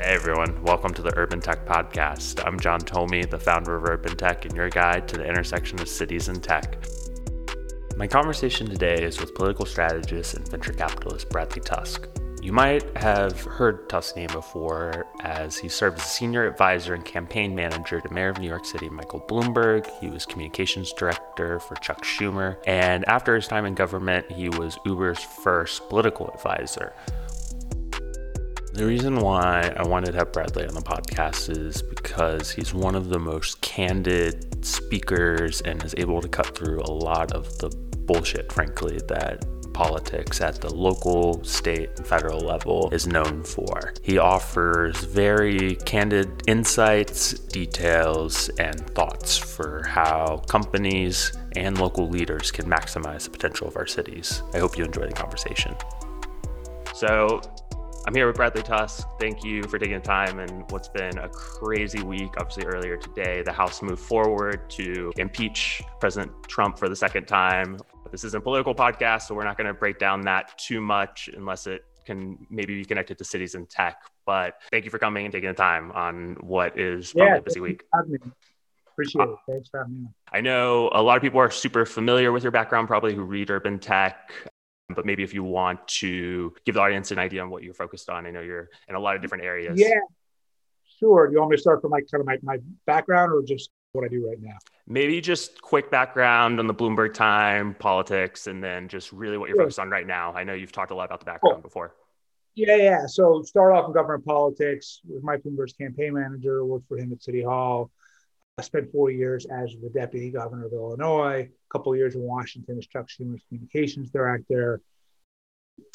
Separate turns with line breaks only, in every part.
Hey everyone, welcome to the Urban Tech Podcast. I'm John Tomey, the founder of Urban Tech, and your guide to the intersection of cities and tech. My conversation today is with political strategist and venture capitalist Bradley Tusk. You might have heard Tusk's name before, as he served as senior advisor and campaign manager to Mayor of New York City Michael Bloomberg. He was communications director for Chuck Schumer. And after his time in government, he was Uber's first political advisor. The reason why I wanted to have Bradley on the podcast is because he's one of the most candid speakers and is able to cut through a lot of the bullshit, frankly, that politics at the local, state, and federal level is known for. He offers very candid insights, details, and thoughts for how companies and local leaders can maximize the potential of our cities. I hope you enjoy the conversation. So, I'm here with Bradley Tusk. Thank you for taking the time and what's been a crazy week. Obviously, earlier today, the House moved forward to impeach President Trump for the second time. This isn't a political podcast, so we're not going to break down that too much unless it can maybe be connected to cities and tech. But thank you for coming and taking the time on what is probably
yeah,
a busy week.
Appreciate it. Thanks for having me.
I know a lot of people are super familiar with your background, probably who read Urban Tech. But maybe if you want to give the audience an idea on what you're focused on, I know you're in a lot of different areas.
Yeah, sure. Do you want me to start from like kind of my, my background or just what I do right now?
Maybe just quick background on the Bloomberg time, politics, and then just really what you're sure. focused on right now. I know you've talked a lot about the background cool. before.
Yeah, yeah. So start off in government politics with Mike Bloomberg's campaign manager, worked for him at City Hall. I spent four years as the deputy governor of Illinois, a couple years in Washington as Chuck Schumer's communications director.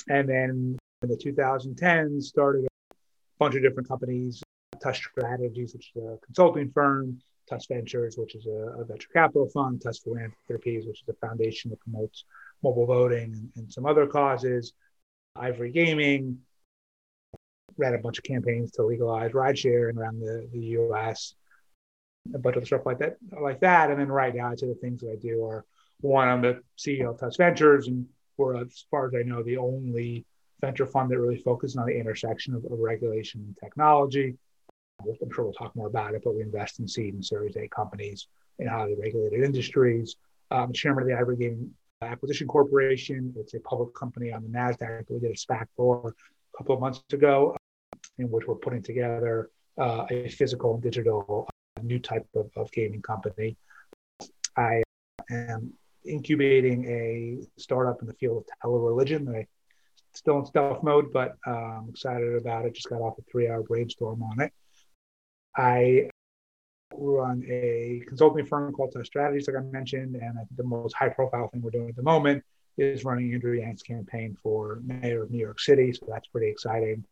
And then in the 2010s, started a bunch of different companies, Tusk Strategies, which is a consulting firm, Tusk Ventures, which is a, a venture capital fund, Tusk Philanthropies, which is a foundation that promotes mobile voting and, and some other causes, Ivory Gaming, ran a bunch of campaigns to legalize ride sharing around the, the US a bunch of stuff like that, like that. And then right now, to the things that I do are one, I'm the CEO of Tusk Ventures, and we're, as far as I know, the only venture fund that really focuses on the intersection of, of regulation and technology. I'm sure we'll talk more about it, but we invest in seed and Series A companies in highly regulated industries. Um, chairman of the Ivory Game Acquisition Corporation. It's a public company on the NASDAQ. We did a SPAC for a couple of months ago, in which we're putting together uh, a physical and digital new type of, of gaming company. I am incubating a startup in the field of tele-religion. I still in stealth mode, but I'm excited about it. Just got off a three-hour brainstorm on it. I run a consulting firm called Tusk Strategies, like I mentioned, and I think the most high-profile thing we're doing at the moment is running Andrew Yang's campaign for mayor of New York City. So that's pretty exciting.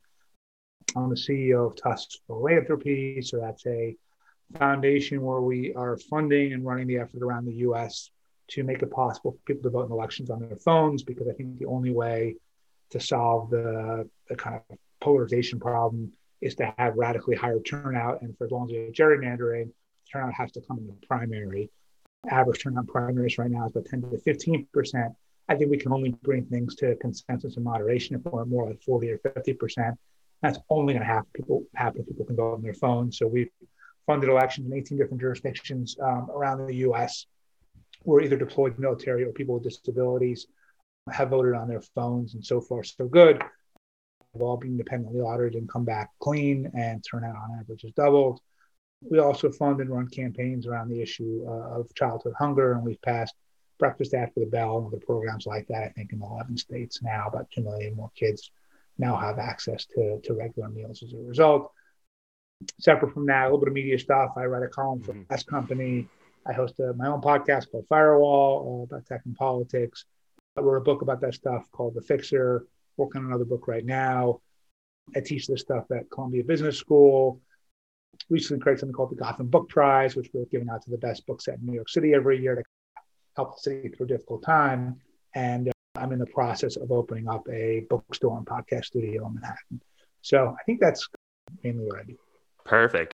I'm the CEO of Tusk Philanthropy, so that's a foundation where we are funding and running the effort around the US to make it possible for people to vote in elections on their phones, because I think the only way to solve the, the kind of polarization problem is to have radically higher turnout. And for as long as you're gerrymandering, turnout has to come in the primary. Average turnout primaries right now is about 10 to 15 percent. I think we can only bring things to consensus and moderation if we're more like 40 or 50 percent. That's only going to happen. People happen people can vote on their phones. So we've funded elections in 18 different jurisdictions um, around the US where either deployed military or people with disabilities have voted on their phones, and so far, so good. Have all been independently audited and come back clean, and turnout on average has doubled. We also fund and run campaigns around the issue uh, of childhood hunger, and we've passed breakfast after the bell and other programs like that. I think in 11 states now, about 2 million more kids now have access to, to regular meals as a result separate from that, a little bit of media stuff. I write a column for mm-hmm. Company. I host a, my own podcast called Firewall about tech and politics. I wrote a book about that stuff called The Fixer. Working on another book right now. I teach this stuff at Columbia Business School. Recently created something called the Gotham Book Prize, which we're giving out to the best book set in New York City every year to help the city through a difficult time. And uh, I'm in the process of opening up a bookstore and podcast studio in Manhattan. So I think that's mainly what I do.
Perfect.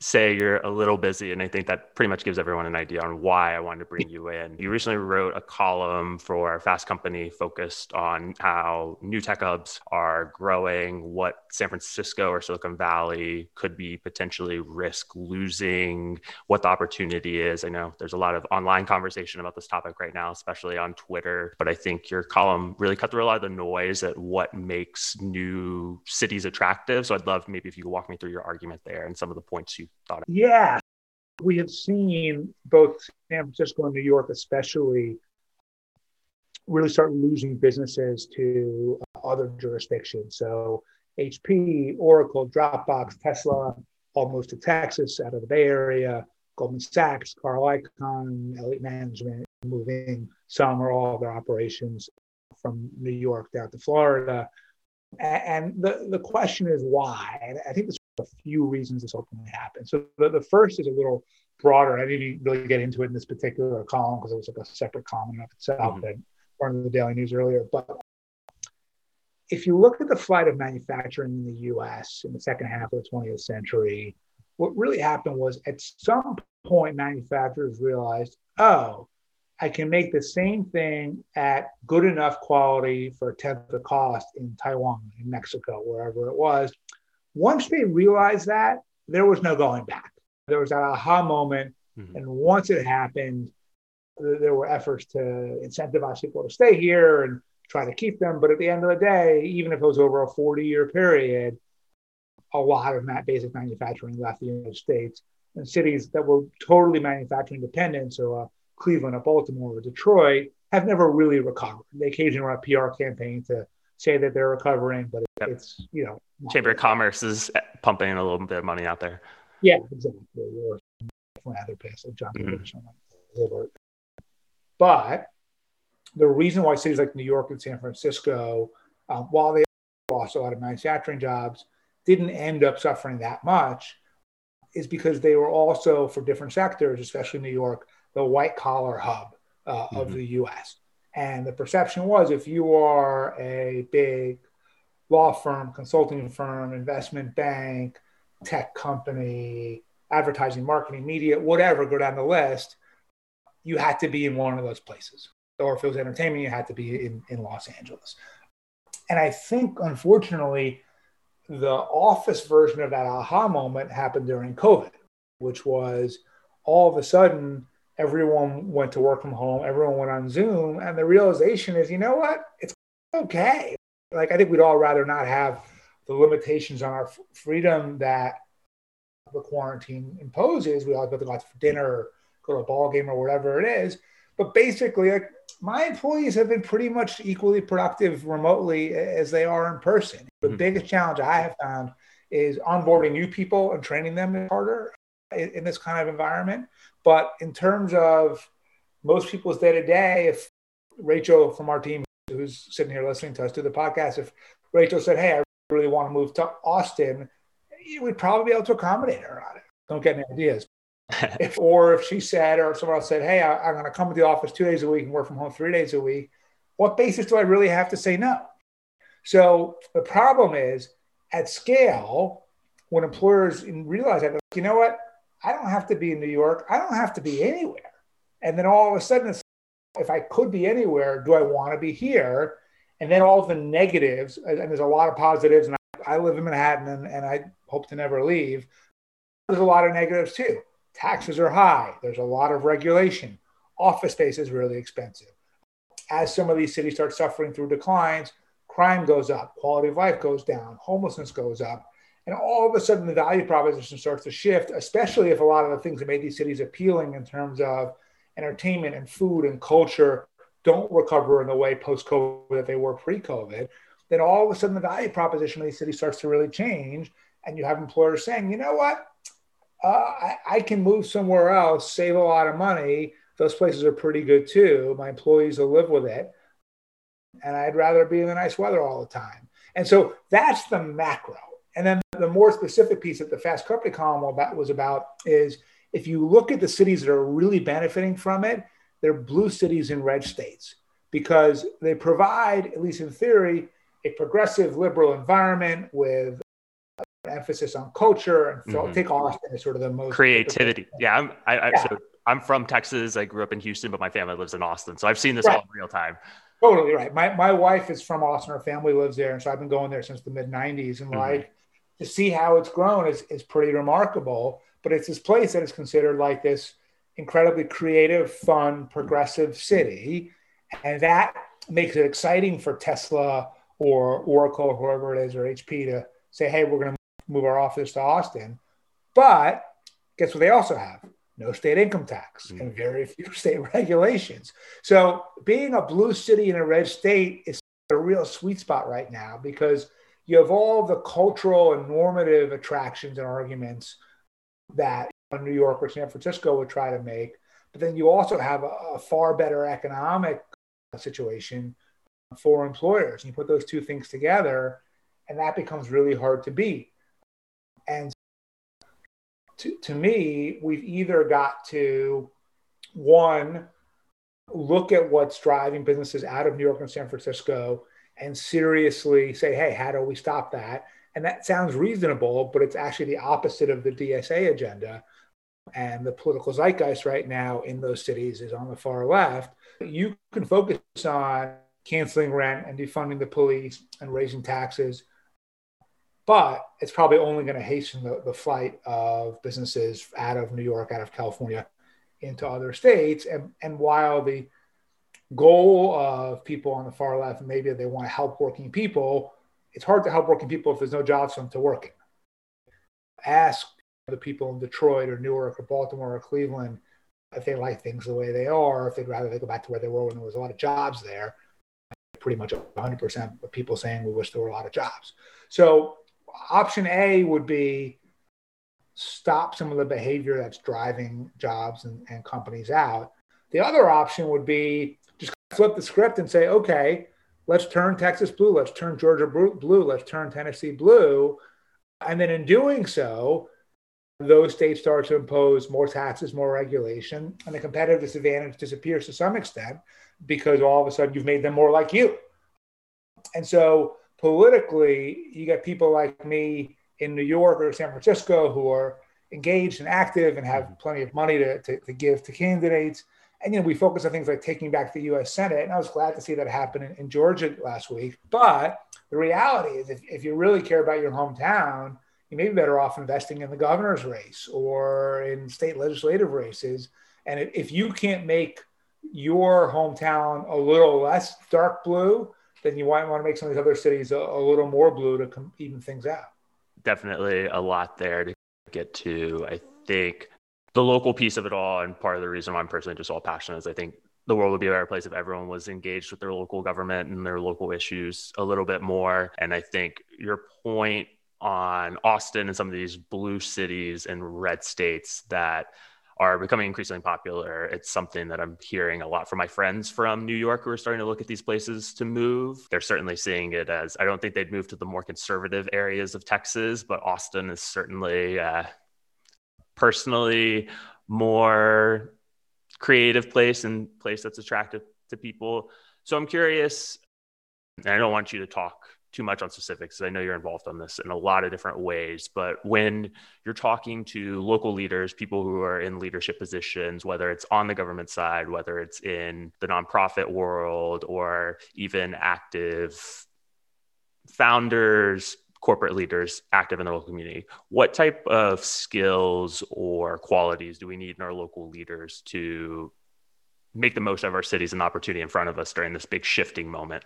say you're a little busy, and I think that pretty much gives everyone an idea on why I wanted to bring you in. You recently wrote a column for Fast Company focused on how new tech hubs are growing, what San Francisco or Silicon Valley could be potentially risk losing, what the opportunity is. I know there's a lot of online conversation about this topic right now, especially on Twitter, but I think your column really cut through a lot of the noise at what makes new cities attractive. So I'd love maybe if you could walk me through your argument there and some of the points you thought? Of.
Yeah, we have seen both San Francisco and New York, especially, really start losing businesses to other jurisdictions. So HP, Oracle, Dropbox, Tesla, almost to Texas out of the Bay Area, Goldman Sachs, Carl Icahn, Elliott Management, moving some or all of their operations from New York down to Florida. And the, the question is why? And I think there's a few reasons this ultimately happened. So the, the first is a little broader. I didn't really get into it in this particular column because it was like a separate column of itself mm-hmm. that of the Daily News earlier. But if you look at the flight of manufacturing in the US in the second half of the 20th century, what really happened was at some point, manufacturers realized, oh, I can make the same thing at good enough quality for a tenth the cost in Taiwan, in Mexico, wherever it was. Once they realized that, there was no going back. There was that aha moment. Mm-hmm. And once it happened, there were efforts to incentivize people to stay here and try to keep them. But at the end of the day, even if it was over a 40 year period, a lot of that basic manufacturing left the United States and cities that were totally manufacturing dependent. So uh, Cleveland, or Baltimore, or Detroit have never really recovered. They occasionally run a PR campaign to say that they're recovering, but yep. it's you know
Chamber of Commerce is pumping a little bit of money out there.
Yeah, exactly. Or other place like John mm-hmm. But the reason why cities like New York and San Francisco, um, while they lost a lot of manufacturing jobs, didn't end up suffering that much, is because they were also for different sectors, especially New York, the white collar hub uh, mm-hmm. of the US. And the perception was if you are a big law firm, consulting firm, investment bank, tech company, advertising, marketing, media, whatever, go down the list, you had to be in one of those places. Or if it was entertainment, you had to be in, in Los Angeles. And I think, unfortunately, the office version of that aha moment happened during COVID, which was all of a sudden everyone went to work from home, everyone went on Zoom, and the realization is, you know what? It's okay. Like I think we'd all rather not have the limitations on our freedom that the quarantine imposes. We all have to go out for dinner, go to a ball game, or whatever it is. But basically, like my employees have been pretty much equally productive remotely as they are in person. The mm-hmm. biggest challenge I have found is onboarding new people and training them harder in, in this kind of environment. But in terms of most people's day to day, if Rachel from our team, who's sitting here listening to us do the podcast, if Rachel said, Hey, I really want to move to Austin, we'd probably be able to accommodate her on it. Don't get any ideas. if, or if she said, or someone else said, Hey, I, am going to come to the office two days a week and work from home three days a week, what basis do I really have to say no? So the problem is at scale, when employers realize that, you know what, I don't have to be in New York. I don't have to be anywhere. And then all of a sudden, if I could be anywhere, do I want to be here? And then all the negatives, and there's a lot of positives, and I, I live in Manhattan and, and I hope to never leave. There's a lot of negatives too. Taxes are high, there's a lot of regulation, office space is really expensive. As some of these cities start suffering through declines, crime goes up, quality of life goes down, homelessness goes up. And all of a sudden, the value proposition starts to shift, especially if a lot of the things that made these cities appealing in terms of entertainment and food and culture don't recover in the way post COVID that they were pre COVID. Then all of a sudden, the value proposition of these cities starts to really change. And you have employers saying, you know what? Uh, I, I can move somewhere else, save a lot of money. Those places are pretty good too. My employees will live with it. And I'd rather be in the nice weather all the time. And so that's the macro. And then the more specific piece that the Fast Company column was about is if you look at the cities that are really benefiting from it, they're blue cities in red states because they provide, at least in theory, a progressive liberal environment with emphasis on culture and mm-hmm. take Austin as sort of the most
creativity. Yeah, I'm. I, I yeah. So I'm from Texas. I grew up in Houston, but my family lives in Austin, so I've seen this right. all in real time.
Totally right. My my wife is from Austin. Her family lives there, and so I've been going there since the mid '90s. And mm-hmm. like to see how it's grown is is pretty remarkable. But it's this place that is considered like this incredibly creative, fun, progressive city, and that makes it exciting for Tesla or Oracle or whoever it is or HP to say, "Hey, we're going to move our office to Austin." But guess what? They also have no state income tax mm-hmm. and very few state regulations. So being a blue city in a red state is a real sweet spot right now because you have all the cultural and normative attractions and arguments that New York or San Francisco would try to make. But then you also have a, a far better economic situation for employers. You put those two things together, and that becomes really hard to beat. And to, to me, we've either got to one, look at what's driving businesses out of New York and San Francisco and seriously say, hey, how do we stop that? And that sounds reasonable, but it's actually the opposite of the DSA agenda. And the political zeitgeist right now in those cities is on the far left. You can focus on canceling rent and defunding the police and raising taxes but it's probably only going to hasten the, the flight of businesses out of New York, out of California into other states. And, and while the goal of people on the far left, maybe they want to help working people, it's hard to help working people if there's no jobs for them to work in. Ask the people in Detroit or Newark or Baltimore or Cleveland if they like things the way they are, if they'd rather they go back to where they were when there was a lot of jobs there. Pretty much 100% of people saying we wish there were a lot of jobs. So option A would be stop some of the behavior that's driving jobs and, and companies out. The other option would be just flip the script and say, okay, let's turn Texas blue, let's turn Georgia blue, let's turn Tennessee blue. And then in doing so, those states start to impose more taxes, more regulation, and the competitive disadvantage disappears to some extent because all of a sudden you've made them more like you. And so politically, you got people like me in New York or San Francisco who are engaged and active and have mm-hmm. plenty of money to, to, to, give to candidates. And, you know, we focus on things like taking back the US Senate. And I was glad to see that happen in, in Georgia last week. But the reality is, if, if you really care about your hometown, you may be better off investing in the governor's race or in state legislative races. And if you can't make your hometown a little less dark blue, then you might want to make some of these other cities a, a little more blue to com- even things out.
Definitely a lot there to get to. I think the local piece of it all, and part of the reason why I'm personally just all passionate is I think the world would be a better place if everyone was engaged with their local government and their local issues a little bit more. And I think your point on Austin and some of these blue cities and red states that are becoming increasingly popular. It's something that I'm hearing a lot from my friends from New York who are starting to look at these places to move. They're certainly seeing it as I don't think they'd move to the more conservative areas of Texas, but Austin is certainly uh, personally more creative place and place that's attractive to people. So I'm curious, and I don't want you to talk too much on specifics. I know you're involved on this in a lot of different ways, but when you're talking to local leaders, people who are in leadership positions, whether it's on the government side, whether it's in the nonprofit world, or even active founders, corporate leaders active in the local community, what type of skills or qualities do we need in our local leaders to make the most of our cities and opportunity in front of us during this big shifting moment?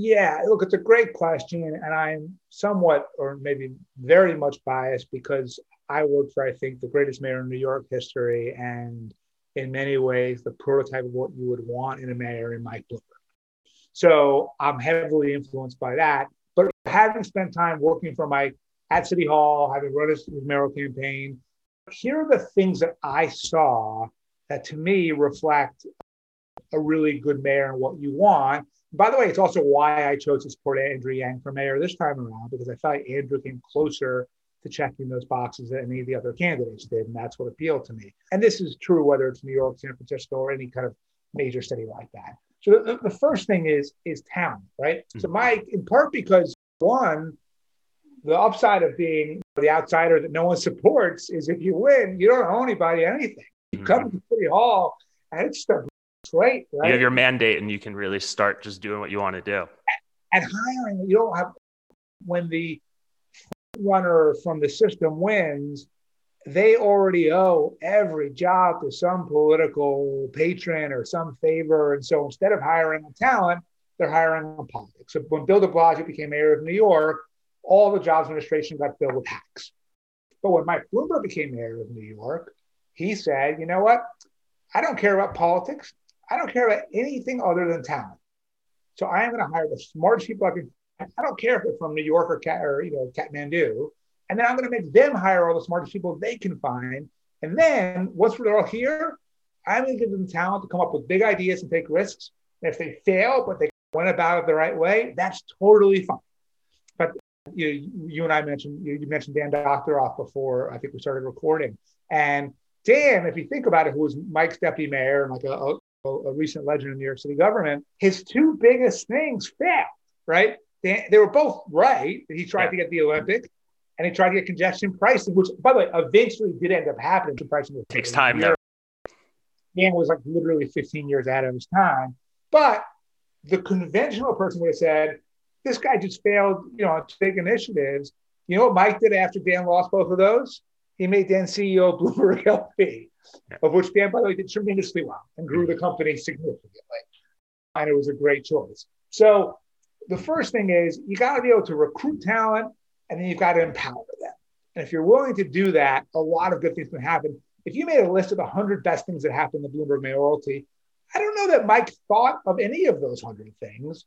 Yeah, look, it's a great question, and I'm somewhat, or maybe very much biased because I worked for, I think, the greatest mayor in New York history, and in many ways, the prototype of what you would want in a mayor in Mike Bloomberg. So I'm heavily influenced by that. But having spent time working for Mike at City Hall, having run his mayoral campaign, here are the things that I saw that to me reflect a really good mayor and what you want. By the way, it's also why I chose to support Andrew Yang for mayor this time around because I thought Andrew came closer to checking those boxes than any of the other candidates did, and that's what appealed to me. And this is true whether it's New York, San Francisco, or any kind of major city like that. So the, the first thing is is town, right? Mm-hmm. So Mike, in part because one, the upside of being the outsider that no one supports is if you win, you don't owe anybody anything. You come mm-hmm. to City Hall and it's just great.
Right? You have your mandate and you can really start just doing what you want to do.
And hiring, you don't have when the runner from the system wins, they already owe every job to some political patron or some favor. And so instead of hiring a talent, they're hiring on politics. So when Bill de Blasio became mayor of New York, all the jobs administration got filled with hacks. But when Mike Bloomberg became mayor of New York, he said, you know what? I don't care about politics. I don't care about anything other than talent. So I am going to hire the smartest people I can. I don't care if they're from New York or, or you know Kathmandu. And then I'm going to make them hire all the smartest people they can find. And then once they're all here, I'm going to give them talent to come up with big ideas and take risks. And if they fail, but they went about it the right way, that's totally fine. But you, you and I mentioned you, you mentioned Dan Doctoroff before. I think we started recording. And Dan, if you think about it, who was Mike's deputy mayor and like a, a, a recent legend in New York City government, his two biggest things failed. Right? Dan, they were both right. He tried yeah. to get the Olympic, and he tried to get congestion pricing, which, by the way, eventually did end up happening. The pricing
takes time though.
Dan was like literally 15 years out of his time, but the conventional person would have said, "This guy just failed, you know, to take initiatives." You know what Mike did after Dan lost both of those? He made Dan CEO of Bloomberg LP, yeah. of which Dan, by the way, did tremendously well and grew the company significantly. And it was a great choice. So the first thing is you got to be able to recruit talent and then you've got to empower them. And if you're willing to do that, a lot of good things can happen. If you made a list of the 100 best things that happened in the Bloomberg mayoralty, I don't know that Mike thought of any of those 100 things.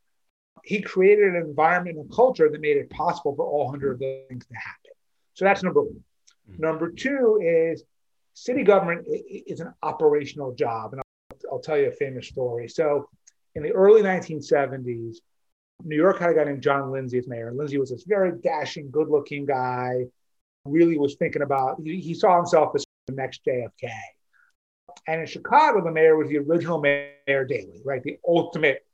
He created an environment and culture that made it possible for all 100 of those things to happen. So that's number one. Mm-hmm. Number two is city government is an operational job. And I'll, I'll tell you a famous story. So in the early 1970s, New York had a guy named John Lindsay as mayor. And Lindsay was this very dashing, good looking guy, really was thinking about, he, he saw himself as the next JFK. And in Chicago, the mayor was the original Mayor Daley, right? The ultimate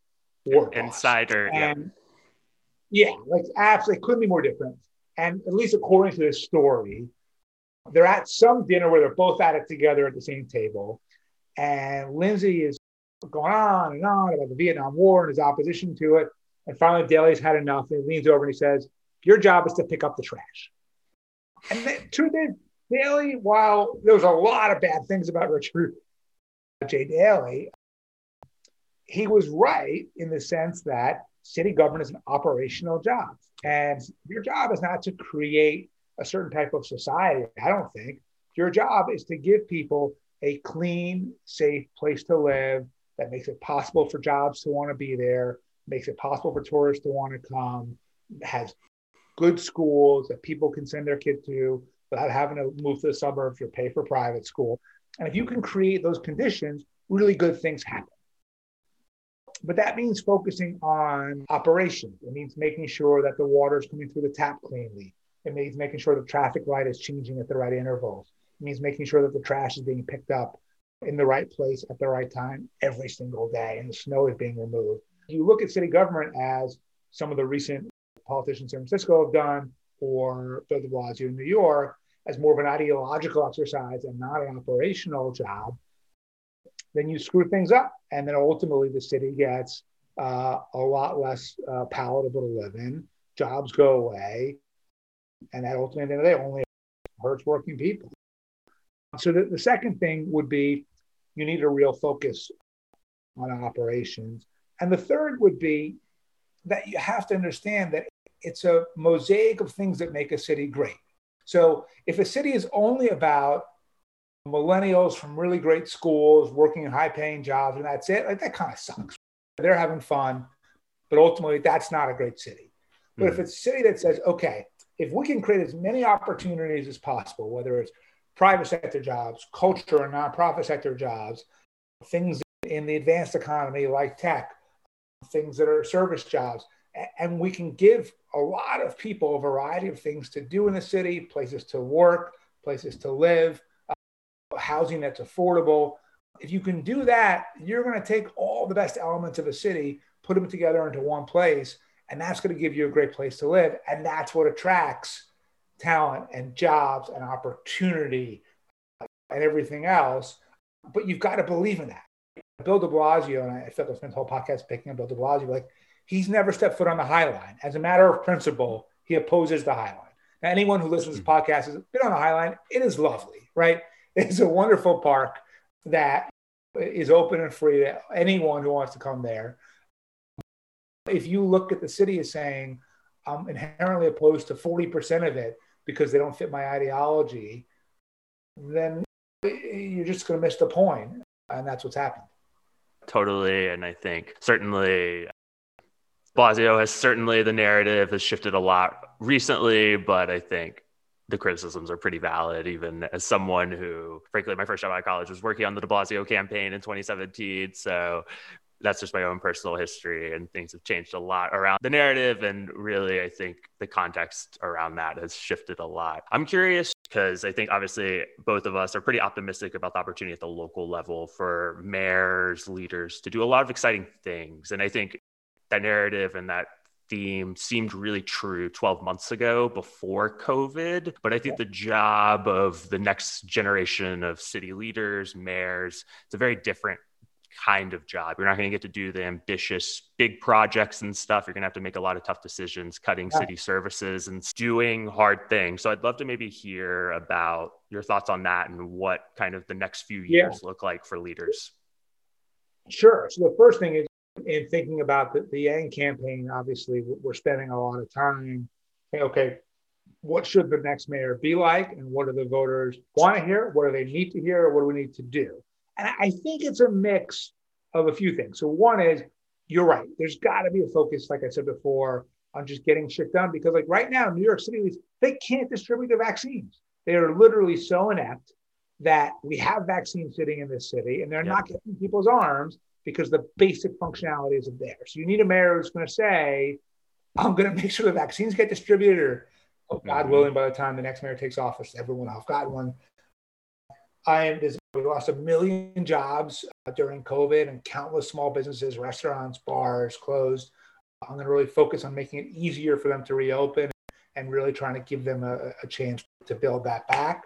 war
insider.
And yeah. yeah, like absolutely couldn't be more different. And at least according to this story, they're at some dinner where they're both at it together at the same table. And Lindsay is going on and on about the Vietnam War and his opposition to it. And finally, Daley's had enough. And he leans over and he says, Your job is to pick up the trash. And the truth is, Daley, while there was a lot of bad things about Richard J. Daley, he was right in the sense that city government is an operational job. And your job is not to create a certain type of society, I don't think. Your job is to give people a clean, safe place to live that makes it possible for jobs to want to be there, makes it possible for tourists to want to come, has good schools that people can send their kid to without having to move to the suburbs or pay for private school. And if you can create those conditions, really good things happen. But that means focusing on operations. It means making sure that the water is coming through the tap cleanly. It means making sure the traffic light is changing at the right intervals. It means making sure that the trash is being picked up in the right place at the right time every single day and the snow is being removed. You look at city government as some of the recent politicians in San Francisco have done, or Bill de Blasio in New York, as more of an ideological exercise and not an operational job, then you screw things up. And then ultimately the city gets uh, a lot less uh, palatable to live in. Jobs go away. And that ultimately, at the end of the day, only hurts working people. So the, the second thing would be you need a real focus on operations. And the third would be that you have to understand that it's a mosaic of things that make a city great. So if a city is only about millennials from really great schools working in high paying jobs and that's it, like that kind of sucks. They're having fun, but ultimately that's not a great city. But mm if it's a city that says, okay, if we can create as many opportunities as possible, whether it's private sector jobs, culture and nonprofit sector jobs, things in the advanced economy like tech, things that are service jobs, and we can give a lot of people a variety of things to do in the city, places to work, places to live, uh, housing that's affordable. If you can do that, you're going to take all the best elements of a city, put them together into one place, And that's going to give you a great place to live. And that's what attracts talent and jobs and opportunity uh, and everything else. But you've got to believe in that. Bill de Blasio, and I feel like I spent the whole podcast picking on Bill de Blasio, like he's never stepped foot on the High Line. As a matter of principle, he opposes the High Line. Now, anyone who listens to this mm-hmm. podcast has been on the High Line. It is lovely, right? It's a wonderful park that is open and free to anyone who wants to come there. If you look at the city as saying, I'm inherently opposed to 40% of it because they don't fit my ideology, then you're just going to miss the point. And that's what's happened.
Totally. And I think certainly Blasio has certainly the narrative has shifted a lot recently, but I think the criticisms are pretty valid, even as someone who, frankly, my first job out of college was working on the de Blasio campaign in 2017. So that's just my own personal history, and things have changed a lot around the narrative. And really, I think the context around that has shifted a lot. I'm curious because I think obviously both of us are pretty optimistic about the opportunity at the local level for mayors, leaders to do a lot of exciting things. And I think that narrative and that theme seemed really true 12 months ago before COVID. But I think the job of the next generation of city leaders, mayors, it's a very different kind of job. You're not going to get to do the ambitious big projects and stuff. You're going to have to make a lot of tough decisions, cutting yeah. city services and doing hard things. So I'd love to maybe hear about your thoughts on that and what kind of the next few years yeah. look like for leaders.
Sure. So the first thing is in thinking about the, the Yang campaign, obviously we're spending a lot of time. Okay, what should the next mayor be like, and what do the voters want to hear? What do they need to hear? What do we need to do? And I think it's a mix of a few things. So one is you're right. There's got to be a focus, like I said before, on just getting shit done because, like right now, New York City, they can't distribute the vaccines. They are literally so inept that we have vaccines sitting in this city, and they're yeah. not getting people's arms because the basic functionality isn't there. So you need a mayor who's going to say, I'm going to make sure the vaccines get distributed, or oh, God mm-hmm. willing, by the time the next mayor takes office, everyone will have gotten one. I am, we lost a million jobs uh, during COVID and countless small businesses, restaurants, bars closed. I'm going to really focus on making it easier for them to reopen and really trying to give them a, a chance to build that back.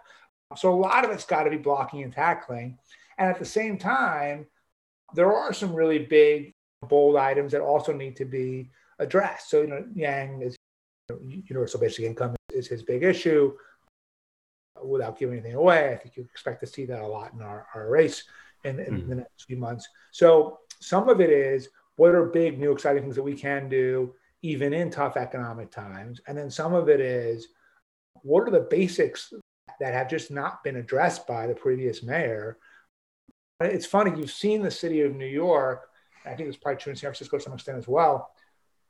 So a lot of it's got to be blocking and tackling. And at the same time, there are some really big, bold items that also need to be addressed. So, you know, Yang is universal basic income is his big issue. Without giving anything away, I think you expect to see that a lot in our, our race in, in mm. the next few months. So, some of it is what are big, new, exciting things that we can do even in tough economic times? And then some of it is what are the basics that have just not been addressed by the previous mayor it's funny, you've seen the city of New York, I think it's probably true in San Francisco to some extent as well,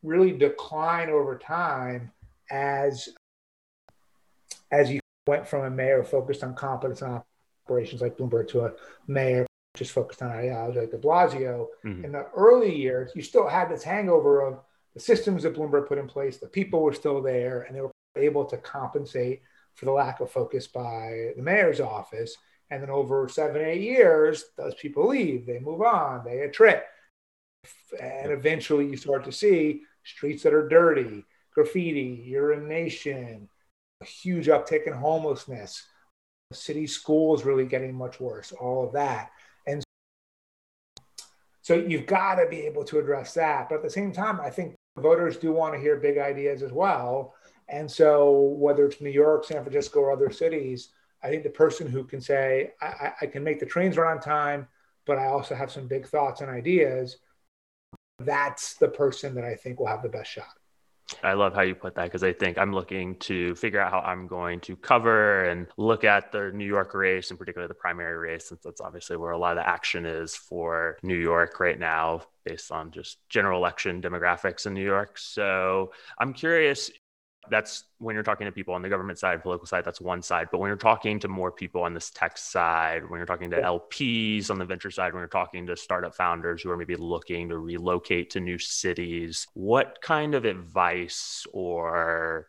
really decline over time as as you went from a mayor focused on competence and operations like Bloomberg to a mayor just focused on ideology like de Blasio. Mm-hmm. In the early years, you still had this hangover of the systems that Bloomberg put in place, the people were still there, and they were able to compensate for the lack of focus by the mayor's office. And then over seven, eight years, those people leave, they move on, they attrit. And eventually you start to see streets that are dirty, graffiti, urination, a huge uptick in homelessness, city schools really getting much worse, all of that. And so you've got to be able to address that. But at the same time, I think voters do want to hear big ideas as well. And so whether it's New York, San Francisco, or other cities, I think the person who can say, I, I can make the trains run on time, but I also have some big thoughts and ideas, that's the person that I think will have the best shot.
I love how you put that because I think I'm looking to figure out how I'm going to cover and look at the New York race and particularly the primary race, since that's obviously where a lot of the action is for New York right now, based on just general election demographics in New York. So I'm curious that's when you're talking to people on the government side, political side, that's one side. But when you're talking to more people on this tech side, when you're talking to LPs on the venture side, when you're talking to startup founders who are maybe looking to relocate to new cities, what kind of advice or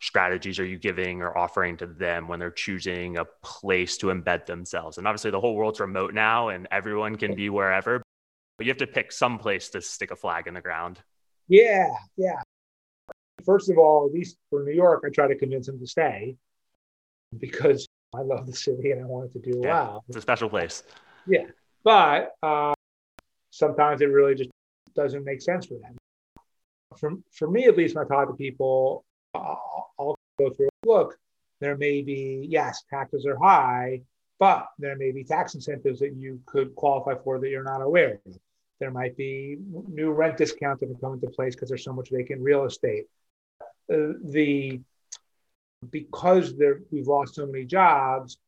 strategies are you giving or offering to them when they're choosing a place to embed themselves? And obviously, the whole world's remote now and everyone can be wherever, but you have to pick some place to stick a flag in the ground.
Yeah, yeah. First of all, at least for New York, I try to convince him to stay because I love the city and I want it to do yeah, well.
It's a special place.
Yeah. But uh, sometimes it really just doesn't make sense for them. For, for me, at least, when I talk to people, I'll, I'll go through look, there may be, yes, taxes are high, but there may be tax incentives that you could qualify for that you're not aware of. There might be new rent discounts that come into place because there's so much vacant real estate. Uh, the because there we've lost so many jobs,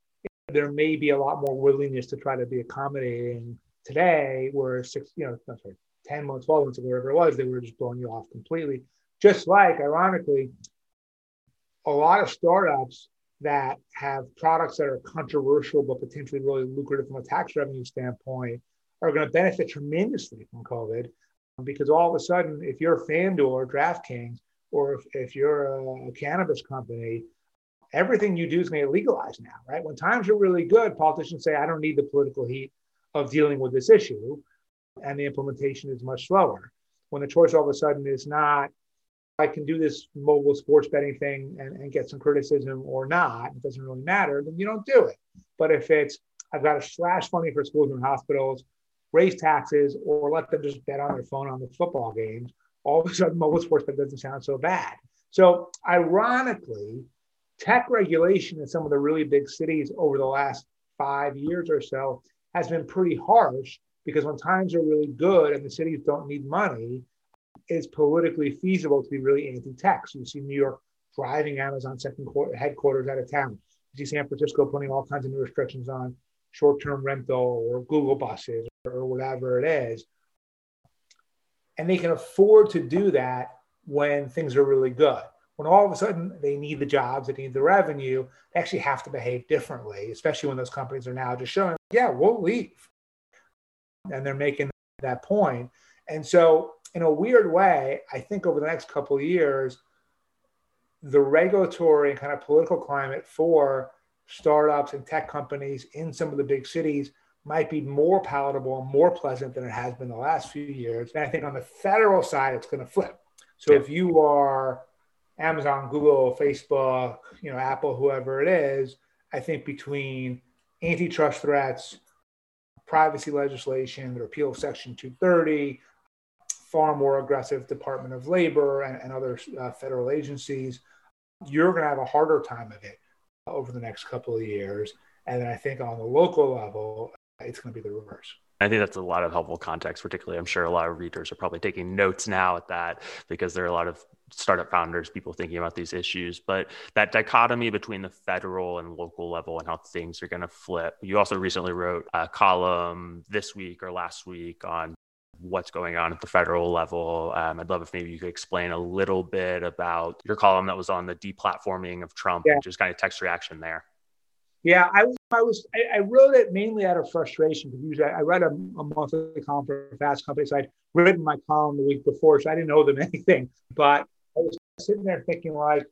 there may be a lot more willingness to try to be accommodating today, where six, you know, sorry, 10 months, 12 months ago, whatever it was, they were just blowing you off completely. Just like, ironically, a lot of startups that have products that are controversial but potentially really lucrative from a tax revenue standpoint are going to benefit tremendously from COVID because all of a sudden, if you're FanDuel or DraftKings, or if, if you're a, a cannabis company, everything you do is going to get legalized now, right? When times are really good, politicians say, I don't need the political heat of dealing with this issue, and the implementation is much slower. When the choice all of a sudden is not, I can do this mobile sports betting thing and, and get some criticism or not, it doesn't really matter, then you don't do it. But if it's, I've got to slash funding for schools and hospitals, raise taxes, or let them just bet on their phone on the football games, all of a sudden mobile sports bet doesn't sound so bad. So, ironically, tech regulation in some of the really big cities over the last five years or so has been pretty harsh because when times are really good and the cities don't need money, it's politically feasible to be really anti-tech. So you see New York driving Amazon second headquarters out of town. You see San Francisco putting all kinds of new restrictions on short-term rental or Google buses or whatever it is. And they can afford to do that when things are really good. When all of a sudden they need the jobs, they need the revenue, they actually have to behave differently, especially when those companies are now just showing, yeah, we'll leave. And they're making that point. And so, in a weird way, I think over the next couple of years, the regulatory and kind of political climate for startups and tech companies in some of the big cities might be more palatable and more pleasant than it has been the last few years. And I think on the federal side, it's going to flip. So yeah. if you are Amazon, Google, Facebook, you know, Apple, whoever it is, I think between antitrust threats, privacy legislation, the repeal of Section 230, far more aggressive Department of Labor and, and other uh, federal agencies, you're going to have a harder time of it over the next couple of years. And then I think on the local level, it's going to be the reverse.
I think that's a lot of helpful context, particularly. I'm sure a lot of readers are probably taking notes now at that because there are a lot of startup founders, people thinking about these issues. But that dichotomy between the federal and local level and how things are going to flip. You also recently wrote a column this week or last week on what's going on at the federal level. Um, I'd love if maybe you could explain a little bit about your column that was on the deplatforming of Trump yeah. and just kind of text reaction there.
Yeah, I, I was I, I, wrote it mainly out of frustration because usually I, I read a, a, monthly column for Fast Company, so I'd written my column the week before, so I didn't owe them anything. But I was sitting there thinking like,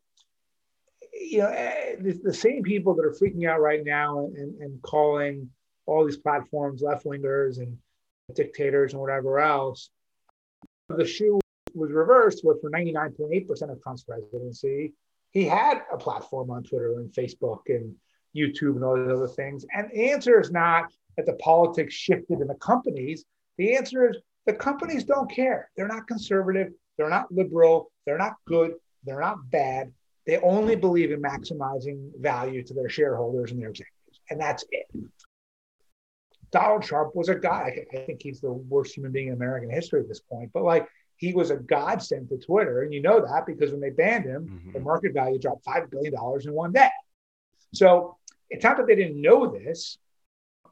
you know, eh, the, the same people that are freaking out right now and, and calling all these platforms left wingers and dictators and whatever else, the shoe was reversed. Where for 99.8% of Trump's presidency, he had a platform on Twitter and Facebook and YouTube and all these other things? And the answer is not that the politics shifted in the companies. The answer is the companies don't care. They're not conservative. They're not liberal. They're not good. They're not bad. They only believe in maximizing value to their shareholders and their executives. And that's it. Donald Trump was a guy. I think he's the worst human being in American history at this point. But like he was a godsend to Twitter. And you know that because when they banned him, mm-hmm. the market value dropped $5 billion in one day. So it's not that they didn't know this.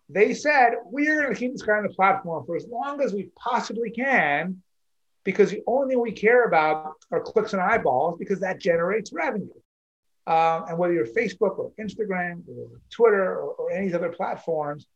They said, we're going to keep this guy on the platform for as long as we possibly can, because the only thing we care about are clicks and eyeballs, because that generates revenue. Uh, and whether you're Facebook or Instagram or Twitter or, or any other platforms,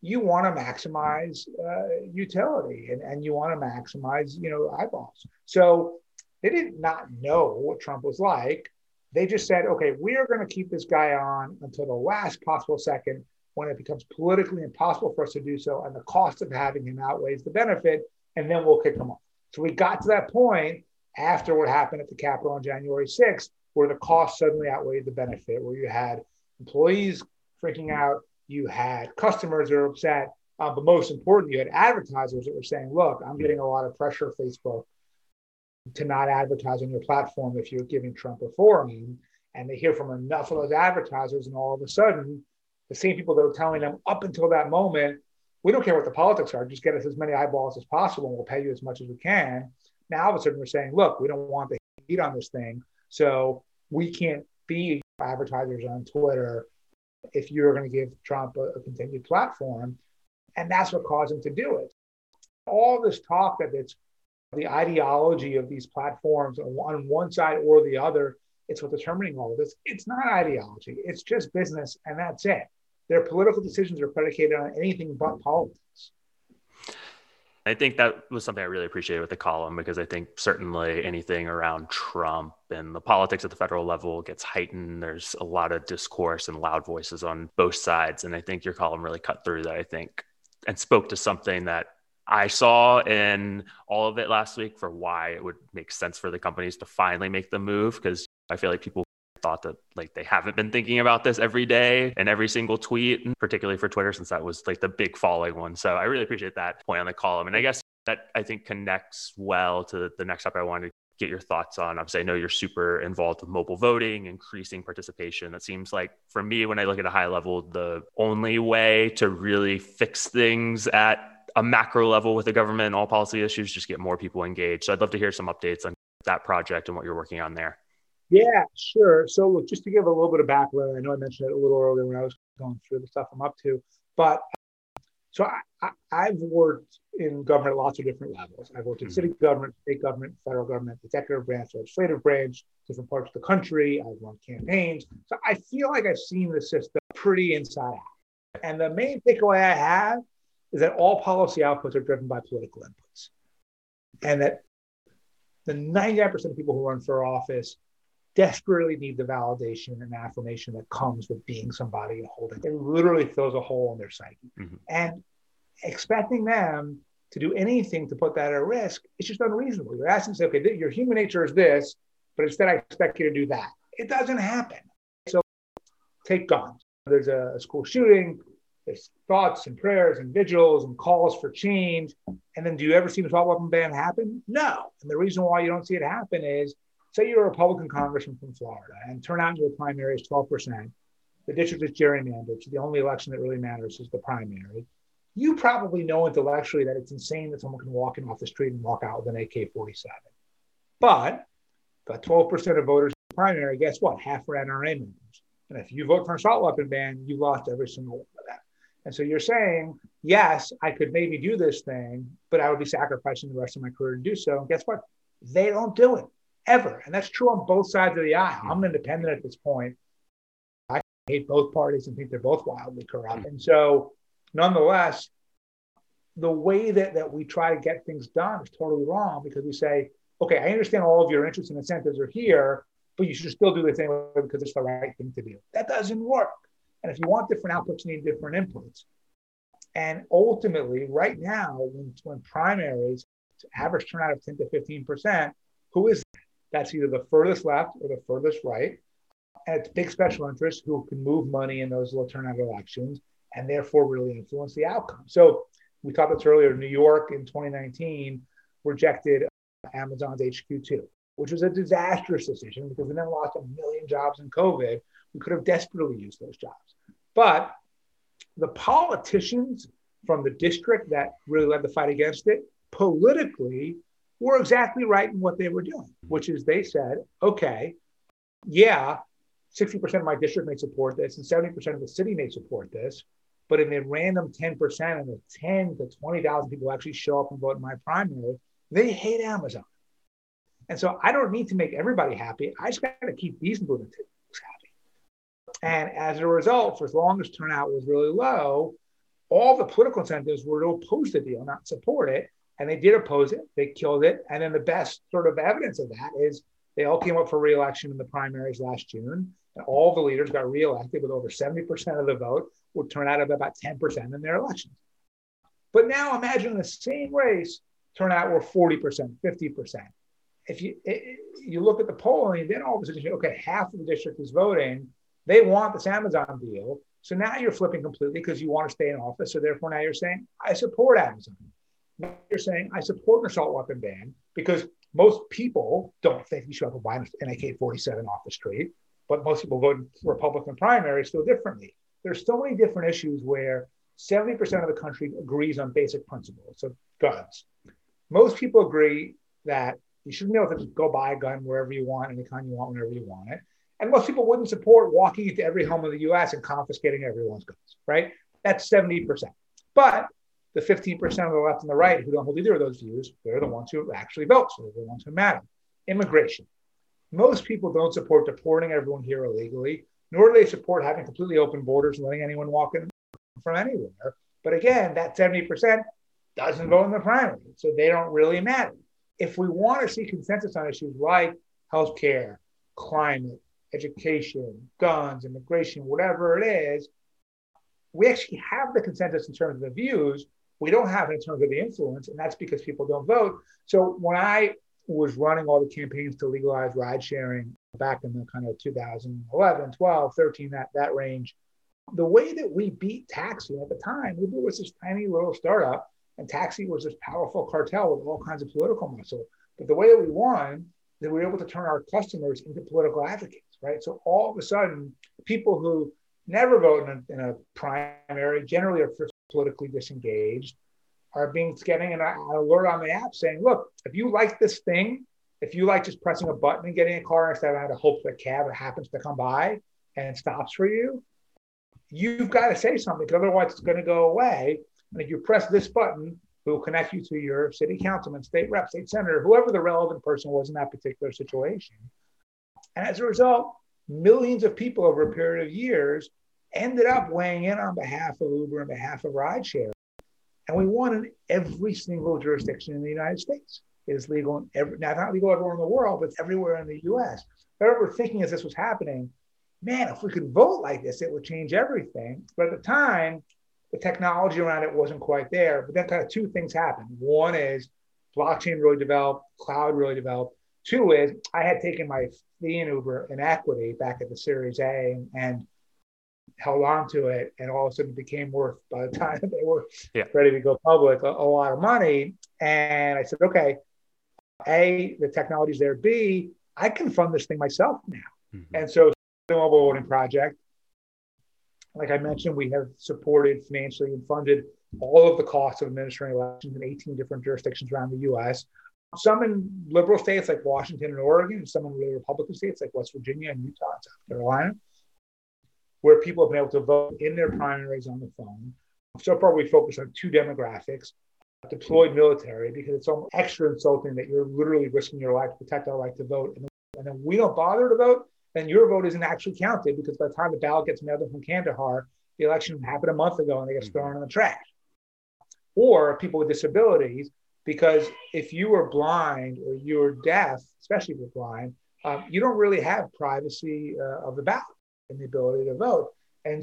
you want to maximize uh, utility and, and you want to maximize, you know, eyeballs. So they did not know what Trump was like. They just said, okay, we are going to keep this guy on until the last possible second when it becomes politically impossible for us to do so, and the cost of having him outweighs the benefit, and then we'll kick him off. So we got to that point, after what happened at the Capitol on January 6th, where the cost suddenly outweighed the benefit, where you had employees freaking out, you had customers that are upset, uh, but most importantly, you had advertisers that were saying, look, I'm getting a lot of pressure, Facebook, to not advertise on your platform if you're giving Trump a forum. And they hear from enough of those advertisers, and all of a sudden, the same people that were telling them up until that moment, we don't care what the politics are, just get us as many eyeballs as possible, and we'll pay you as much as we can. Now, all of a sudden, we're saying, look, we don't want the heat on this thing. So we can't be advertisers on Twitter if you're going to give Trump a, a continued platform. And that's what caused him to do it. All this talk that it's the ideology of these platforms on one side or the other, it's what determining all of this. It's not ideology, it's just business, and that's it. Their political decisions are predicated on anything but politics.
I think that was something I really appreciated with the column because I think certainly anything around Trump and the politics at the federal level gets heightened. There's a lot of discourse and loud voices on both sides. And I think your column really cut through that, I think, and spoke to something that I saw in all of it last week for why it would make sense for the companies to finally make the move. Because I feel like people thought that like they haven't been thinking about this every day and every single tweet, particularly for Twitter, since that was like the big falling one. So I really appreciate that point on the column. And I guess that I think connects well to the next topic I wanted to get your thoughts on. Obviously, I know you're super involved with mobile voting, increasing participation. That seems like, for me, when I look at a high level, the only way to really fix things at a macro level with the government and all policy issues, just get more people engaged. So I'd love to hear some updates on that project and what you're working on there.
Yeah, sure. So, look, just to give a little bit of background, I know I mentioned it a little earlier when I was going through the stuff I'm up to, but so I, have worked in government at lots of different levels. I've worked in mm-hmm. city government, state government, federal government, executive branch, legislative branch, different parts of the country. I've run campaigns. So I feel like I've seen the system pretty inside out. And the main takeaway I have is that all policy outputs are driven by political inputs. And that the 99% of people who run for office desperately need the validation and affirmation that comes with being somebody and holding. It literally fills a hole in their psyche. Mm-hmm. And expecting them to do anything to put that at risk, it's just unreasonable. You're asking, say, okay, your human nature is this, but instead I expect you to do that. It doesn't happen. So take guns. There's a, a school shooting, there's thoughts and prayers and vigils and calls for change. And then do you ever see the assault weapon ban happen? No. And the reason why you don't see it happen is say you're a Republican congressman from Florida and turnout in your primary is 12%. The district is gerrymandered. So the only election that really matters is the primary. You probably know intellectually that it's insane that someone can walk in off the street and walk out with an AK 47. But the 12% of voters in the primary, guess what? Half are NRA members. And if you vote for an assault weapon ban, you lost every single. And so you're saying, yes, I could maybe do this thing, but I would be sacrificing the rest of my career to do so. And guess what? They don't do it ever. And that's true on both sides of the aisle. Hmm. I'm independent at this point. I hate both parties and think they're both wildly corrupt. Hmm. And so, nonetheless, the way that, that we try to get things done is totally wrong because we say, okay, I understand all of your interests and incentives are here, but you should still do this anyway because it's the right thing to do. That doesn't work. And if you want different outputs, you need different inputs. And ultimately, right now, when, when primaries average turnout of 10 to 15%, who is that's either the furthest left or the furthest right. And it's big special interests who can move money in those low turnout elections and therefore really influence the outcome. So we talked about this earlier. New York in 2019 rejected uh, Amazon's HQ2, which was a disastrous decision because we then lost a million jobs in COVID. We could have desperately used those jobs. But the politicians from the district that really led the fight against it politically were exactly right in what they were doing, which is they said, okay, yeah, 60% of my district may support this and 70% of the city may support this. But in the random 10% and the 10 to 20,000 people actually show up and vote in my primary, they hate Amazon. And so I don't need to make everybody happy. I just got to keep these lunatics. And as a result, for as long as turnout was really low, all the political incentives were to oppose the deal, not support it and they did oppose it. They killed it. And then the best sort of evidence of that is they all came up for reelection in the primaries last June. And all the leaders got reelected with over 70% of the vote, would turn out of about 10% in their elections. But now imagine the same race turn out were 40%, 50%. if you you look at the polling, then all of a sudden, okay, half of the district is voting. They want this Amazon deal. So now you're flipping completely because you want to stay in office. So therefore, now you're saying, I support Amazon. You're saying, I support an assault weapon ban because most people don't think you should have a buy an AK 47 off the street, but most people vote Republican primaries feel differently. There's so many different issues where 70% of the country agrees on basic principles. So, guns. Most people agree that you shouldn't be able to go buy a gun wherever you want, any kind you want, whenever you want it. And most people wouldn't support walking into every home in the US and confiscating everyone's guns, right? That's 70%. But the 15% of the left and the right who don't hold either of those views, they're the ones who actually vote. So they're the ones who matter. Immigration. Most people don't support deporting everyone here illegally, nor do they support having completely open borders and letting anyone walk in from anywhere. But again, that 70% doesn't vote in the primary. So they don't really matter. If we want to see consensus on issues like healthcare, climate, education, guns, immigration, whatever it is, we actually have the consensus in terms of the views. We don't have it in terms of the influence, and that's because people don't vote. So when I was running all the campaigns to legalize ride sharing back in the kind of 2011, 12, 13, that, that range, the way that we beat taxi at the time, Uber was this tiny little startup, and taxi was this powerful cartel with all kinds of political muscle. But the way that we won, that we were able to turn our customers into political advocates right? So all of a sudden, people who never vote in a, in a primary, generally are politically disengaged, are being getting an, an alert on the app saying, look, if you like this thing, if you like just pressing a button and getting a car instead of having to hope that a cab happens to come by and stops for you, you've got to say something because otherwise it's going to go away. And if you press this button, we will connect you to your city councilman, state rep, state senator, whoever the relevant person was in that particular situation. And as a result, millions of people over a period of years ended up weighing in on behalf of Uber and behalf of rideshare. And we won in every single jurisdiction in the United States. It is legal in every, now not legal everywhere in the world, but everywhere in the US. I remember thinking as this was happening, man, if we could vote like this, it would change everything. But at the time, the technology around it wasn't quite there. But then kind of two things happened. One is blockchain really developed, cloud really developed. Two is I had taken my fee in Uber in equity back at the Series A and, and held on to it, and all of a sudden it became worth by the time they were yeah. ready to go public a, a, lot of money. And I said, okay, A, the technology's there. B, I can fund this thing myself now. Mm-hmm. And so the mobile voting project, like I mentioned, we have supported financially and funded all of the costs of administering elections in 18 different jurisdictions around the US some in liberal states like Washington and Oregon, and some in really Republican states like West Virginia and Utah and South Carolina, where people have been able to vote in their primaries on the phone. So far, we focus on two demographics deployed military, because it's almost extra insulting that you're literally risking your life to protect our right to vote. And, and then we don't bother to vote, then your vote isn't actually counted because by the time the ballot gets mailed from Kandahar, the election happened a month ago and they get mm-hmm. thrown in the trash. Or people with disabilities because if you are blind or you're deaf, especially if you're blind, um, you don't really have privacy uh, of the ballot and the ability to vote. And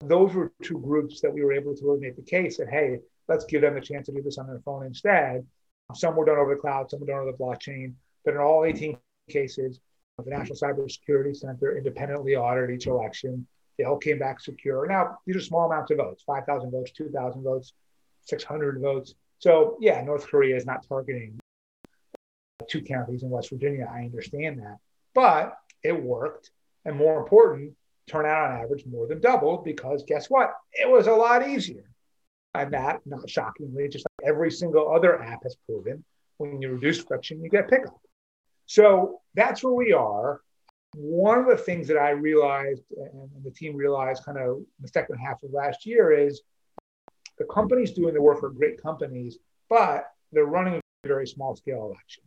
those were two groups that we were able to really the case that, hey, let's give them a chance to do this on their phone instead. Some were done over the cloud, some were done over the blockchain, but in all 18 cases, the National Cybersecurity Center independently audited each election. They all came back secure. Now, these are small amounts of votes 5,000 votes, 2,000 votes, 600 votes. So yeah, North Korea is not targeting two counties in West Virginia. I understand that, but it worked, and more important, turnout on average more than doubled because guess what? It was a lot easier. And that, not shockingly, just like every single other app has proven, when you reduce friction, you get pickup. So that's where we are. One of the things that I realized and the team realized kind of the second half of last year is the companies doing the work are great companies, but they're running very small scale elections.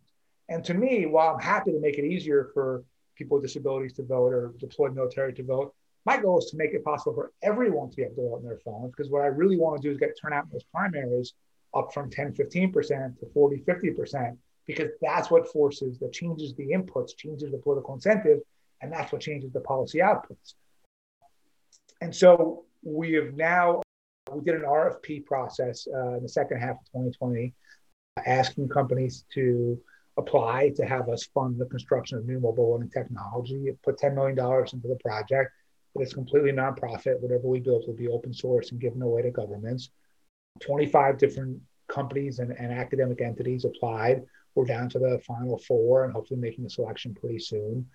And to me, while I'm happy to make it easier for people with disabilities to vote or deployed military to vote, my goal is to make it possible for everyone to be able to vote on their phones. Because what I really want to do is get turnout in those primaries up from 10, 15% to 40, 50%, because that's what forces, that changes the inputs, changes the political incentive, and that's what changes the policy outputs. And so we have now we did an RFP process uh, in the second half of 2020, asking companies to apply to have us fund the construction of new mobile learning technology. Put $10 million into the project, but it's completely nonprofit. Whatever we build will be open source and given away to governments. 25 different companies and, and academic entities applied. We're down to the final four and hopefully making a selection pretty soon.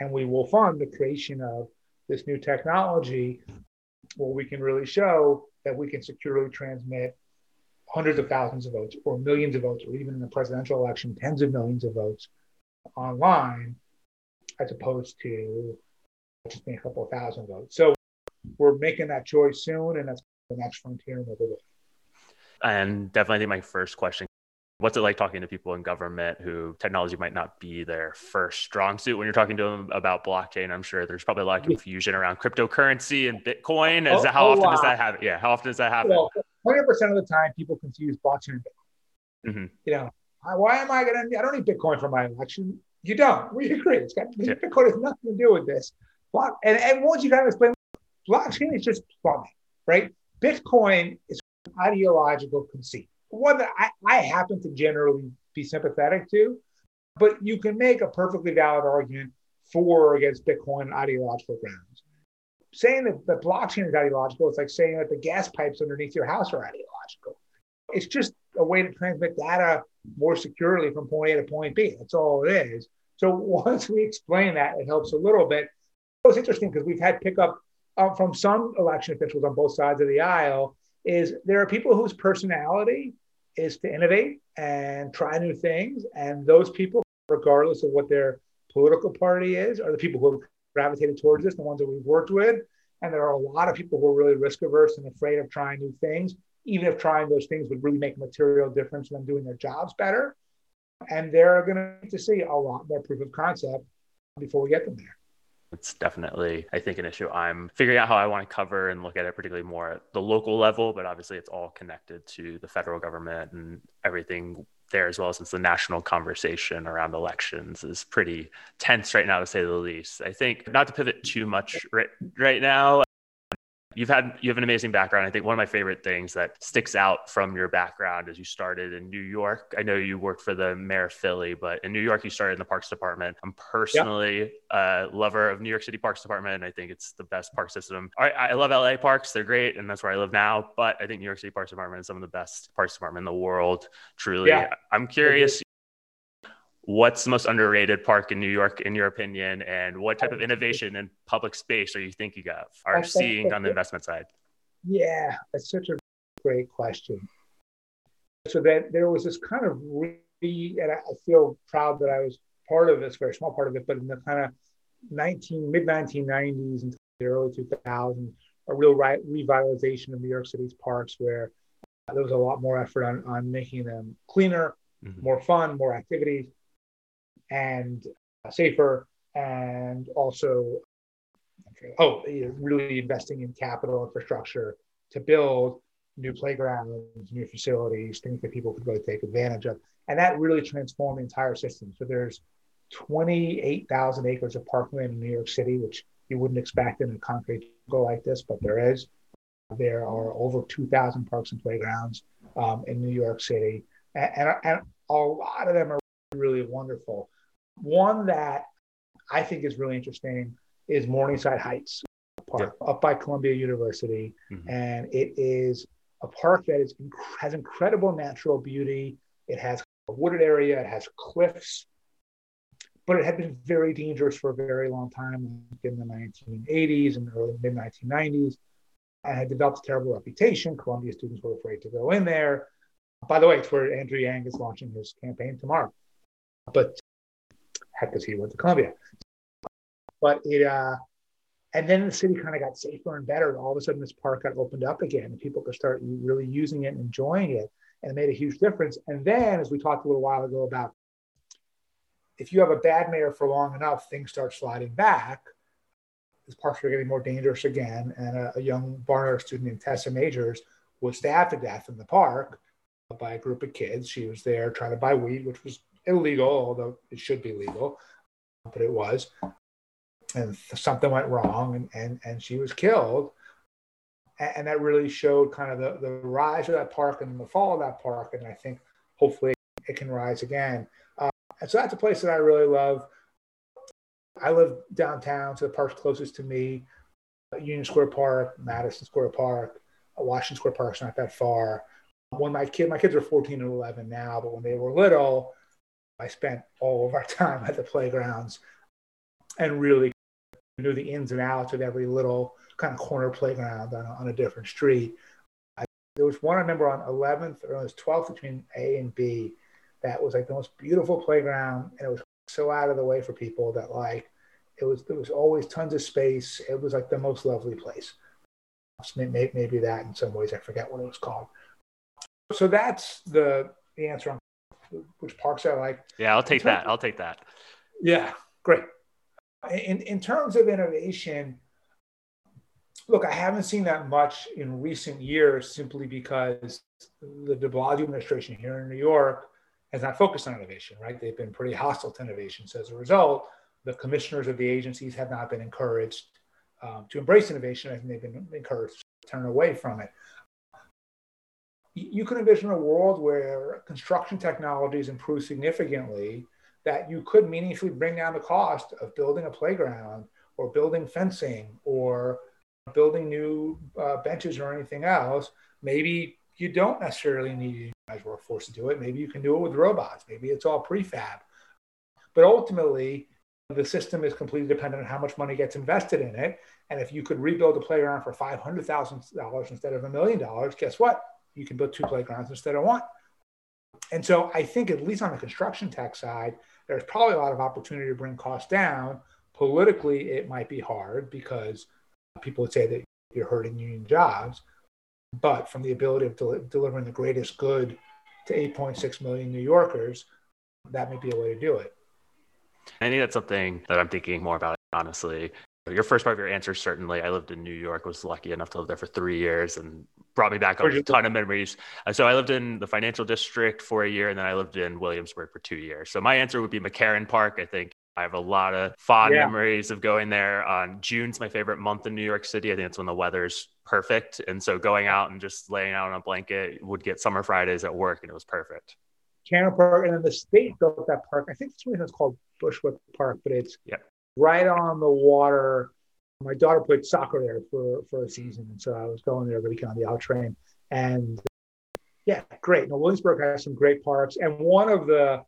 And we will fund the creation of this new technology where we can really show that we can securely transmit hundreds of thousands of votes or millions of votes, or even in the presidential election, tens of millions of votes online, as opposed to just being a couple of thousand votes. So we're making that choice soon, and that's the next frontier mobile.
And definitely, my first question what's it like talking to people in government who technology might not be their first strong suit when you're talking to them about blockchain? I'm sure there's probably a lot of confusion around cryptocurrency and bitcoin. Is oh, that how often does that happen? Yeah how often does that happen? Well,
100% of the time people confuse blockchain and bitcoin. Mm-hmm. you know why am i going to i don't need bitcoin for my election. You don't. We agree. It's got yeah. bitcoin has nothing to do with this. Block, and, and once you kind of explain blockchain is just plumbing right? Bitcoin is ideological conceit one that I, I happen to generally be sympathetic to, but you can make a perfectly valid argument for or against Bitcoin ideological grounds. Saying that the blockchain is ideological, it's like saying that the gas pipes underneath your house are ideological. It's just a way to transmit data more securely from point A to point B. That's all it is. So once we explain that, it helps a little bit. It was interesting because we've had pickup uh, from some election officials on both sides of the aisle. Is there are people whose personality is to innovate and try new things. And those people, regardless of what their political party is, are the people who have gravitated towards this, the ones that we've worked with. And there are a lot of people who are really risk averse and afraid of trying new things, even if trying those things would really make a material difference in them doing their jobs better. And they're going to see a lot more proof of concept before we get them there.
It's definitely, I think, an issue I'm figuring out how I want to cover and look at it, particularly more at the local level, but obviously it's all connected to the federal government and everything there as well, since the national conversation around elections is pretty tense right now, to say the least. I think not to pivot too much right, right now, you've had you have an amazing background. I think one of my favorite things that sticks out from your background is you started in New York. I know you worked for the mayor of Philly, but in New York you started in the Parks Department. I'm personally yep. a lover of New York City Parks Department. I think it's the best park system. I, I love LA parks; they're great, and that's where I live now. But I think New York City Parks Department is some of the best parks department in the world. Truly, yeah. I'm curious what's the most underrated park in New York, in your opinion, and what type of innovation in public space are you thinking of are seeing on the investment side?
Yeah, that's such a great question. So that there was this kind of re, and I feel proud that I was part of this, very small part of it, but in the kind of 19 mid 1990s and the early 2000s, a real re- revitalization of New York City's parks where there was a lot more effort on, on making them cleaner, mm-hmm. more fun, more activities and safer, and also, oh, really investing in capital infrastructure to build new playgrounds, new facilities, things that people could really take advantage of. And that really transformed the entire system. So there's 28,000 acres of parkland in New York City, which you wouldn't expect in a concrete jungle like this, but there is. There are over 2,000 parks and playgrounds um, in New York City, and, and, and, a lot of them are really wonderful. One that I think is really interesting is Morningside Heights Park yeah. up by Columbia University. Mm-hmm. And it is a park that is, has incredible natural beauty. It has a wooded area, it has cliffs, but it had been very dangerous for a very long time in the 1980s and early mid 1990s and had developed a terrible reputation. Columbia students were afraid to go in there. By the way, it's where Andrew Yang is launching his campaign tomorrow. But heck because he went to Columbia. But it, uh, and then the city kind of got safer and better. And all of a sudden, this park got opened up again, and people could start really using it and enjoying it, and it made a huge difference. And then, as we talked a little while ago about, if you have a bad mayor for long enough, things start sliding back. These parks are getting more dangerous again, and a, a young Barnard student named Tessa Majors was stabbed to death in the park by a group of kids. She was there trying to buy weed, which was illegal, although it should be legal, but it was. And something went wrong, and, and, and she was killed. And, that really showed kind of the, the rise of that park and the fall of that park. And I think hopefully it can rise again. Uh, And so that's a place that I really love. I live downtown, so the park's closest to me. Union Square Park, Madison Square Park, Washington Square Park's not that far. When my kid, my kids are 14 and 11 now, but when they were little, I spent all of our time at the playgrounds and really knew the ins and outs of every little kind of corner playground on a, on a different street. I, there was one I remember on 11th or it was 12th between A and B that was like the most beautiful playground, and it was so out of the way for people that like it was there was always tons of space. It was like the most lovely place. Maybe, maybe that in some ways I forget what it was called. So that's the the answer on which parks I like.
Yeah, I'll take that. I'll take that.
Yeah, great. In in terms of innovation, look, I haven't seen that much in recent years simply because the de Blasio administration here in New York has not focused on innovation, right? They've been pretty hostile to innovation. So as a result, the commissioners of the agencies have not been encouraged um, to embrace innovation. I think they've been encouraged to turn away from it. You can envision a world where construction technologies improve significantly, that you could meaningfully bring down the cost of building a playground or building fencing or building new uh, benches or anything else. Maybe you don't necessarily need a workforce to do it. Maybe you can do it with robots. Maybe it's all prefab. But ultimately, the system is completely dependent on how much money gets invested in it. And if you could rebuild a playground for $500,000 instead of a million dollars, guess what? You can build two playgrounds instead of one. And so I think, at least on the construction tech side, there's probably a lot of opportunity to bring costs down. Politically, it might be hard because people would say that you're hurting union jobs. But from the ability of del- delivering the greatest good to 8.6 million New Yorkers, that may be a way to do it.
I think that's something that I'm thinking more about, honestly. Your first part of your answer, certainly. I lived in New York, was lucky enough to live there for three years and brought me back a ton of memories. Uh, so I lived in the financial district for a year and then I lived in Williamsburg for two years. So my answer would be McCarren Park. I think I have a lot of fond yeah. memories of going there. On June's my favorite month in New York City. I think it's when the weather's perfect. And so going out and just laying out on a blanket would get summer Fridays at work and it was perfect.
Cannon Park, and then the state built that park. I think it's it's called Bushwick Park, but it's
yep.
Right on the water. My daughter played soccer there for, for a season, and so I was going there every weekend on the out train. And yeah, great. Now Williamsburg has some great parks, and one of the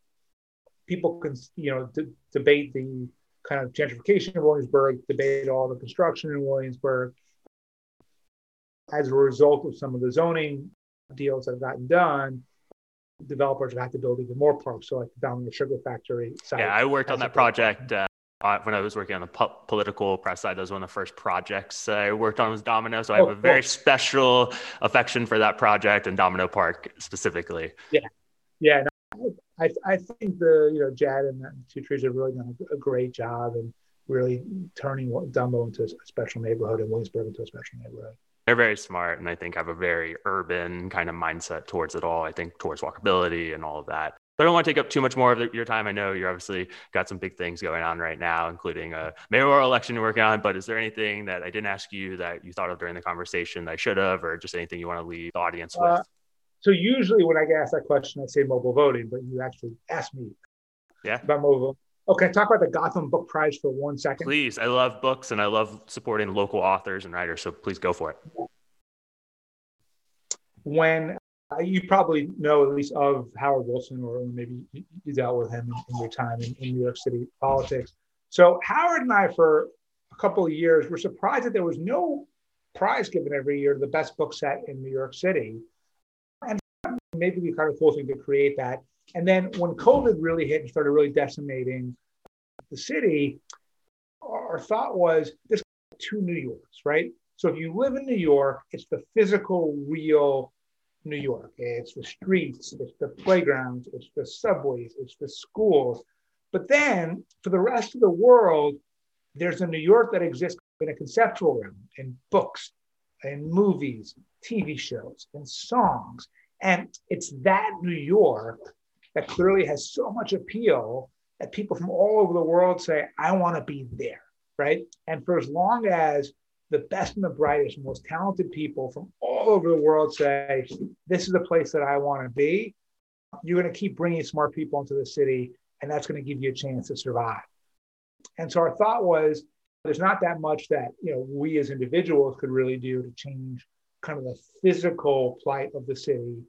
people can you know d- debate the kind of gentrification of Williamsburg, debate all the construction in Williamsburg. As a result of some of the zoning deals that have gotten done, developers have had to build even more parks. So like down the sugar factory
side. Yeah, I worked on that project uh, when I was working on the po- political press side. That was one of the first projects I worked on was Domino. So I have oh, a very cool. special affection for that project and Domino Park specifically.
Yeah, yeah. No, I, I think the you know Jed and the Two Trees have really done a, a great job and really turning Dumbo into a special neighborhood and Williamsburg into a special neighborhood
they're very smart and I think have a very urban kind of mindset towards it all. I think towards walkability and all of that. But I don't want to take up too much more of your time. I know you're obviously got some big things going on right now, including a mayoral election you're working on. But is there anything that I didn't ask you that you thought of during the conversation that I should have, or just anything you want to leave the audience with? Uh,
so usually when I get asked that question, I say mobile voting, but you actually asked me
yeah.
about mobile Okay, talk about the Gotham Book Prize for one second.
Please, I love books and I love supporting local authors and writers. So please go for it.
When Uh, you probably know at least of Howard Wolfson, or maybe you dealt with him in, your time in, in, New York City politics. So Howard and I, for a couple of years, were surprised that there was no prize given every year to the best book set in New York City, and maybe we kind of cool thing to create that. And then when COVID really hit and started really decimating the city, our thought was this two New Yorks, right? So if you live in New York, it's the physical, real New York. It's the streets, it's the playgrounds, it's the subways, it's the schools. But then for the rest of the world, there's a New York that exists in a conceptual realm, in books, in movies, TV shows, and songs. And it's that New York that clearly has so much appeal that people from all over the world say, I want to be there, right? And for as long as the best and the brightest, most talented people from all over the world say, This is the place that I want to be, you're going to keep bringing smart people into the city and that's going to give you a chance to survive. And so our thought was there's not that much that you know we as individuals could really do to change kind of the physical plight of the city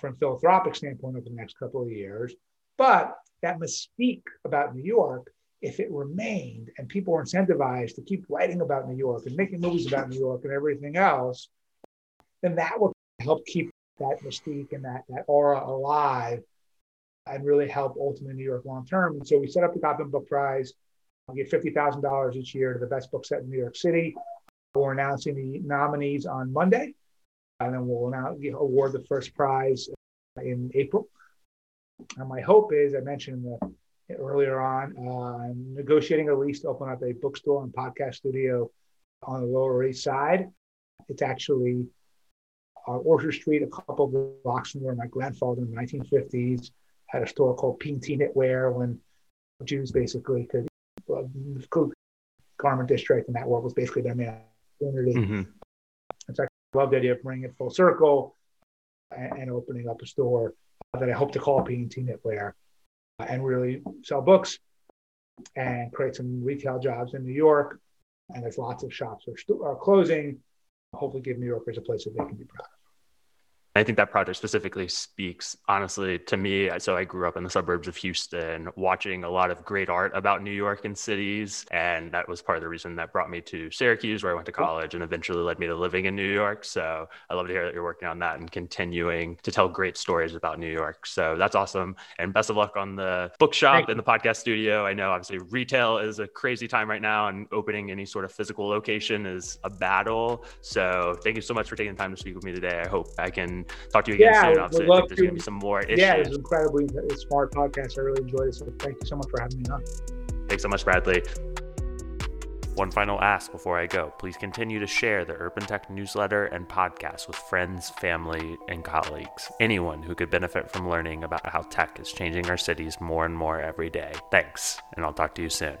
from philanthropic standpoint over the next couple of years. But that mystique about New York, if it remained and people were incentivized to keep writing about New York and making movies about New York and everything else, then that would help keep that mystique and that, that aura alive and really help ultimately New York long term. And so we set up the Gotham Book Prize. We give $50,000 each year to the best book set in New York City. We're announcing the nominees on Monday, and then we'll announce, award the first prize in April. And my hope is, I mentioned the, earlier on, uh, negotiating a lease to open up a bookstore and podcast studio on the Lower East Side. It's actually on Orchard Street, a couple of blocks from where my grandfather in the 1950s had a store called P&T Knitwear when Jews basically could, uh, garment district and that world was basically their main community. Mm-hmm. And so I love the idea of bringing it full circle and, and opening up a store that I hope to call P&T Knitwear uh, Uh, and really sell books and create some retail jobs in New York. And there's lots of shops that are, st- are closing. Hopefully, give New Yorkers a place that they can be proud.
I think that project specifically speaks honestly to me. So I grew up in the suburbs of Houston, watching a lot of great art about New York and cities. And that was part of the reason that brought me to Syracuse, where I went to college and eventually led me to living in New York. So I love to hear that you're working on that and continuing to tell great stories about New York. So that's awesome. And best of luck on the bookshop and the podcast studio. I know obviously retail is a crazy time right now, and opening any sort of physical location is a battle. So thank you so much for taking the time to speak with me today. I hope I can talk to you again yeah, soon. Obviously, I think there's going to be some more issues.
Yeah, it's an incredibly smart podcast. I really enjoyed it. So thank you so much for having me on.
Thanks so much, Bradley. One final ask before I go. Please continue to share the Urban Tech newsletter and podcast with friends, family, and colleagues. Anyone who could benefit from learning about how tech is changing our cities more and more every day. Thanks, and I'll talk to you soon.